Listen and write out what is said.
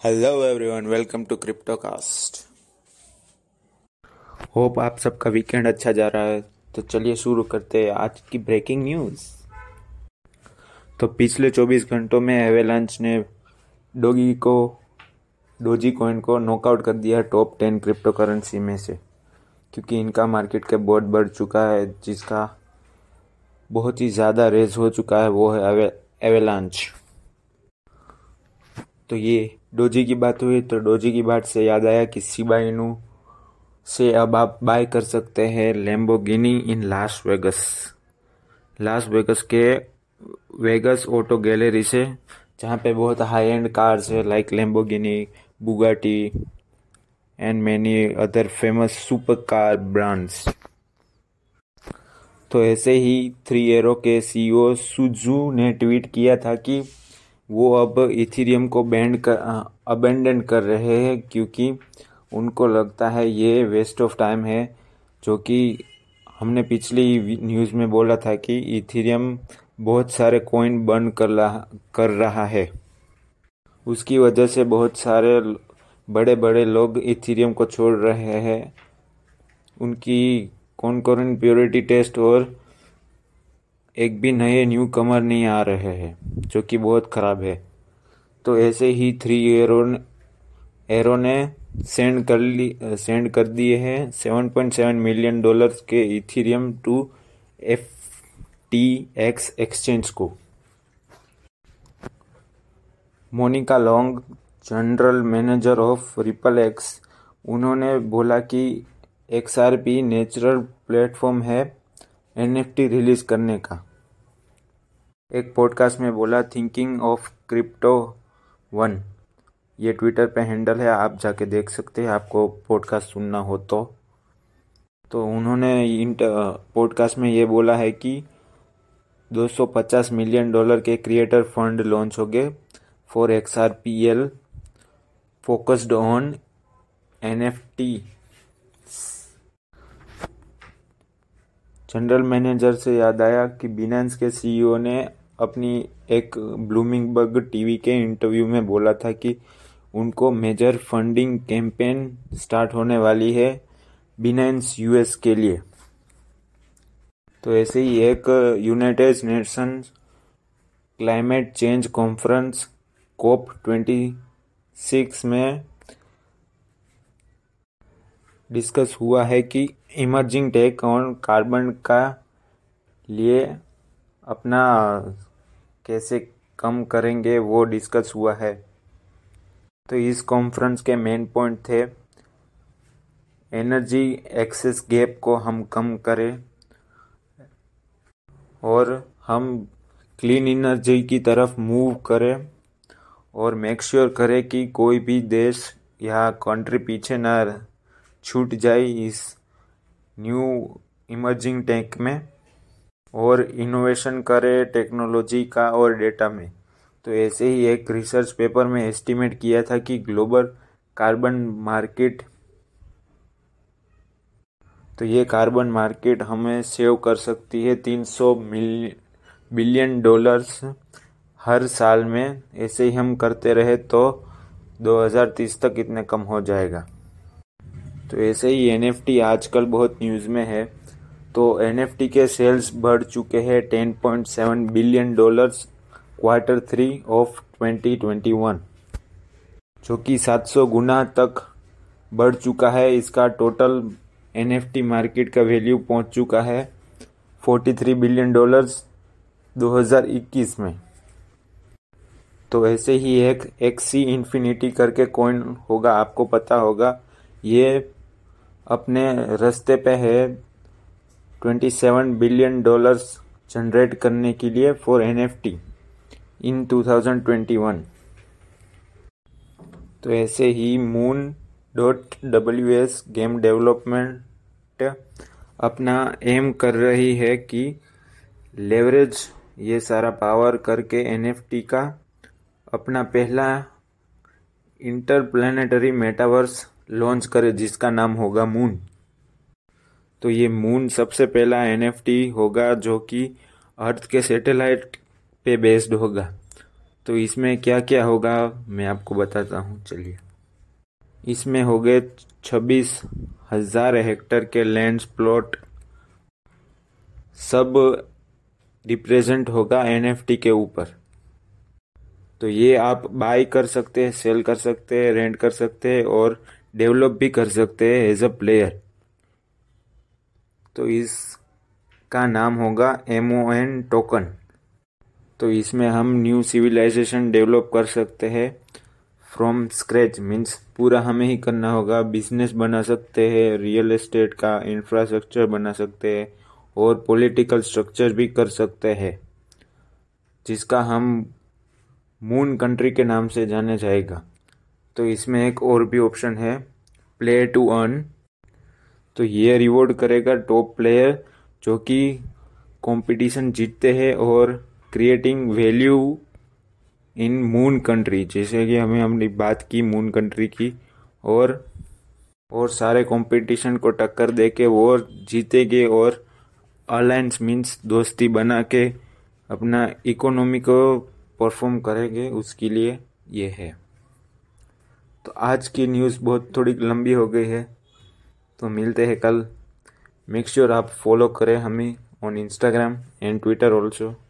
Hello everyone welcome to Cryptocast hope आप सबका weekend अच्छा जा रहा है। तो चलिए शुरू करते हैं आज की ब्रेकिंग न्यूज़ तो पिछले 24 घंटों में एवेलांच ने डोगी को डोजी कॉइन को नॉकआउट कर दिया टॉप टेन क्रिप्टो करेंसी में से। क्योंकि इनका मार्केट कैप बहुत बढ़ चुका है, जिसका बहुत ही ज़्यादा रेज हो चुका है, वो है एवेलांच तो ये डोजी की बात हुई तो डोजी की बात से याद आया कि शिबा इनू से अब आप बाय कर सकते हैं Lamborghini in Las Vegas Las Vegas के वेगस ऑटो गैलरी से, जहाँ पे बहुत हाई एंड कार्स है like Lamborghini Bugatti and many other famous super car brands तो ऐसे ही थ्री एरो के सीईओ सुजू ने ट्वीट किया था कि वो अब इथीरियम को बैंड कर अबेंडन कर रहे हैं क्योंकि उनको लगता है ये वेस्ट ऑफ़ टाइम है, जो कि हमने पिछली न्यूज़ में बोला था कि इथीरियम बहुत सारे कॉइन बर्न कर रहा कर रहा है। उसकी वजह से बहुत सारे बड़े बड़े लोग इथीरियम को छोड़ रहे हैं। उनकी कॉन्कोरेंट प्योरिटी टेस्ट और एक भी नए न्यू कमर नहीं आ रहे हैं, जो कि बहुत ख़राब है। तो ऐसे ही थ्री एरो एरो ने सेंड कर ली सेंड कर दिए हैं seven point seven million dollars के Ethereum to F T X exchange को। Monica Long general manager of Ripple X उन्होंने बोला कि X R P natural platform है एनएफटी रिलीज़ करने का। एक पॉडकास्ट में बोला थिंकिंग ऑफ़ क्रिप्टो वन ये ट्विटर पे हैंडल है, आप जाके देख सकते हैं, आपको पॉडकास्ट सुनना हो तो। तो उन्होंने इन पॉडकास्ट में ये बोला है कि 250 मिलियन डॉलर के क्रिएटर फंड लॉन्च हो गए for X R P L focused on N F T general manager से याद आया कि बिनेंस के सीईओ ने अपनी एक ब्लूमिंग बग टीवी के इंटरव्यू में बोला था कि उनको मेजर फंडिंग कैंपेन स्टार्ट होने वाली है बिनेंस यूएस के लिए। तो ऐसे ही एक United Nations climate change conference COP twenty six में डिस्कस हुआ है कि इमर्जिंग टेक ऑन कार्बन का लिए अपना कैसे कम करेंगे वो डिस्कस हुआ है। तो इस कॉन्फ्रेंस के मेन पॉइंट थे एनर्जी एक्सेस गैप को हम कम करें और हम क्लीन एनर्जी की तरफ़ मूव करें और मेक श्योर करें कि कोई भी देश या कंट्री पीछे ना छूट जाए इस न्यू इमर्जिंग टैंक में। और इनोवेशन करे टेक्नोलॉजी का और डेटा में। तो ऐसे ही एक रिसर्च पेपर में एस्टिमेट किया था कि ग्लोबल कार्बन मार्केट तो ये कार्बन मार्केट हमें सेव कर सकती है 300 मिल बिलियन डॉलर्स हर साल में। ऐसे ही हम करते रहे तो 2030 तक इतने कम हो जाएगा। तो ऐसे ही एनएफटी आजकल बहुत न्यूज़ में है। तो एनएफटी के सेल्स बढ़ चुके हैं 10.7 billion dollars quarter three of 2021 जो कि 700 गुना तक बढ़ चुका है। इसका टोटल एनएफटी मार्केट का वैल्यू पहुँच चुका है 43 बिलियन डॉलर्स 2021 में। तो ऐसे ही एक एक्सी इन्फिनिटी करके कॉइन होगा, आपको पता होगा। ये अपने रास्ते पे है। 27 बिलियन डॉलर्स जनरेट करने के लिए फॉर एनएफटी इन 2021 तो ऐसे ही Moon dot W S game development अपना एम कर रही है कि लेवरेज ये सारा पावर करके एनएफटी का अपना पहला इंटरप्लानिटरी मेटावर्स लॉन्च करे, जिसका नाम होगा मून तो ये मून सबसे पहला एनएफटी होगा जो कि अर्थ के सैटेलाइट पे बेस्ड होगा। तो इसमें क्या क्या होगा, मैं आपको बताता हूँ, चलिए। इसमें हो गए छब्बीस हज़ार हेक्टर के लैंड प्लॉट सब रिप्रेजेंट होगा एनएफटी के ऊपर। तो ये आप बाय कर सकते हैं सेल कर सकते हैं रेंट कर सकते हैं और डेवलप भी कर सकते हैं एज अ प्लेयर तो इसका नाम होगा एम ओ एन टोकन तो इसमें हम न्यू सिविलाइजेशन डेवलप कर सकते हैं फ्रॉम स्क्रैच मीन्स पूरा हमें ही करना होगा। बिज़नेस बना सकते हैं रियल एस्टेट का इंफ्रास्ट्रक्चर बना सकते हैं, और पॉलिटिकल स्ट्रक्चर भी कर सकते हैं, जिसका हम मून कंट्री के नाम से जाने जाएगा। तो इसमें एक और भी ऑप्शन है प्ले टू अर्न तो ये रिवॉर्ड करेगा टॉप प्लेयर जो कि कंपटीशन जीतते हैं और creating value in Moon country जैसे कि हमें हमने बात की मून कंट्री की और और सारे कंपटीशन को टक्कर दे के वो जीतेंगे और अलायंस मीन्स दोस्ती बना के अपना इकोनॉमी को परफॉर्म करेंगे, उसके लिए ये है। तो आज की न्यूज़ बहुत थोड़ी लंबी हो गई है। तो मिलते हैं कल। मेक श्योर आप फॉलो करें हमें on Instagram and Twitter also